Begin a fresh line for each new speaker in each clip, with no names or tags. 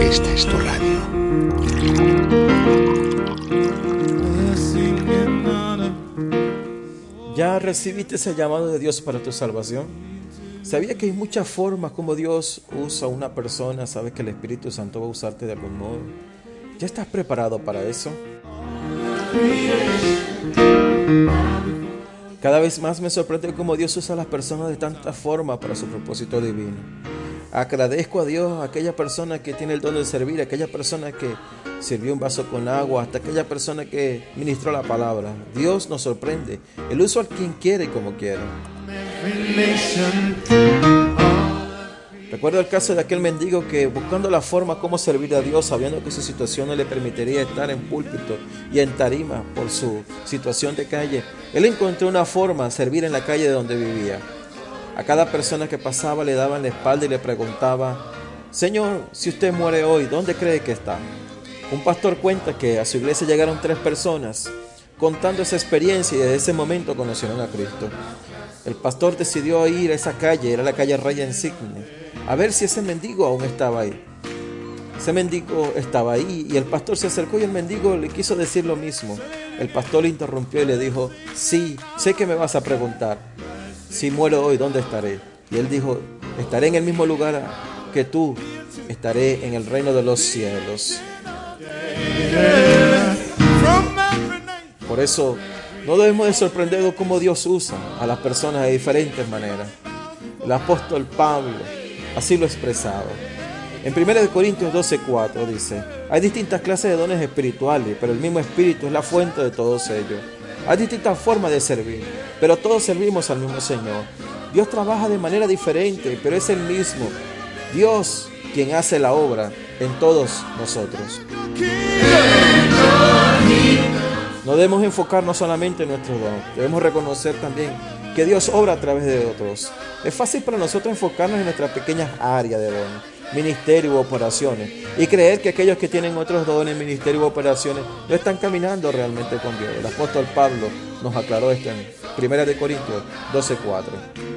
Esta es tu radio.
¿Ya recibiste ese llamado de Dios para tu salvación? ¿Sabía que hay muchas formas como Dios usa a una persona? ¿Sabes que el Espíritu Santo va a usarte de algún modo? ¿Ya estás preparado para eso? Cada vez más me sorprende cómo Dios usa a las personas de tantas formas para su propósito divino. Agradezco a Dios a aquella persona que tiene el don de servir, a aquella persona que sirvió un vaso con agua, hasta aquella persona que ministró la palabra. Dios nos sorprende. Él usa a quien quiere y como quiere. Recuerdo el caso de aquel mendigo que buscando la forma como servir a Dios, sabiendo que su situación no le permitiría estar en púlpito y en tarima por su situación de calle, él encontró una forma de servir en la calle de donde vivía. A cada persona que pasaba le daban la espalda y le preguntaba, Señor, si usted muere hoy, ¿dónde cree que está? Un pastor cuenta que a su iglesia llegaron tres personas contando esa experiencia y desde ese momento conocieron a Cristo. El pastor decidió ir a esa calle, era la calle Raya Insigne a ver si ese mendigo aún estaba ahí. Ese mendigo estaba ahí y el pastor se acercó y el mendigo le quiso decir lo mismo. El pastor le interrumpió y le dijo, sí, sé que me vas a preguntar, si muero hoy, ¿dónde estaré? Y él dijo, estaré en el mismo lugar que tú, estaré en el reino de los cielos. Por eso no debemos de sorprender cómo Dios usa a las personas de diferentes maneras. El apóstol Pablo Así lo expresado. En 1 Corintios 12:4 dice, hay distintas clases de dones espirituales, pero el mismo Espíritu es la fuente de todos ellos. Hay distintas formas de servir, pero todos servimos al mismo Señor. Dios trabaja de manera diferente, pero es el mismo. Dios quien hace la obra en todos nosotros. No debemos enfocarnos solamente en nuestros dones, debemos reconocer también que Dios obra a través de otros. Es fácil para nosotros enfocarnos en nuestras pequeñas áreas de dones, ministerio u operaciones, y creer que aquellos que tienen otros dones, ministerio u operaciones, no están caminando realmente con Dios. El apóstol Pablo nos aclaró esto en 1 de Corintios 12:4.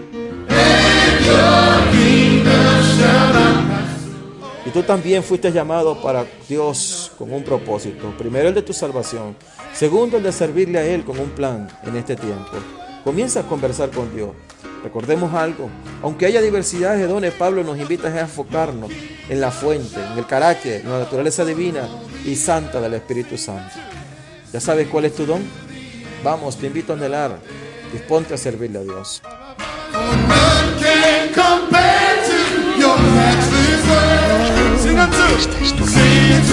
Y tú también fuiste llamado para Dios con un propósito. Primero el de tu salvación. Segundo el de servirle a Él con un plan en este tiempo. Comienza a conversar con Dios. Recordemos algo, aunque haya diversidad de dones, Pablo nos invita a enfocarnos en la fuente, en el carácter, en la naturaleza divina y santa del Espíritu Santo. ¿Ya sabes cuál es tu don? Vamos, te invito a anhelar, disponte a servirle a Dios.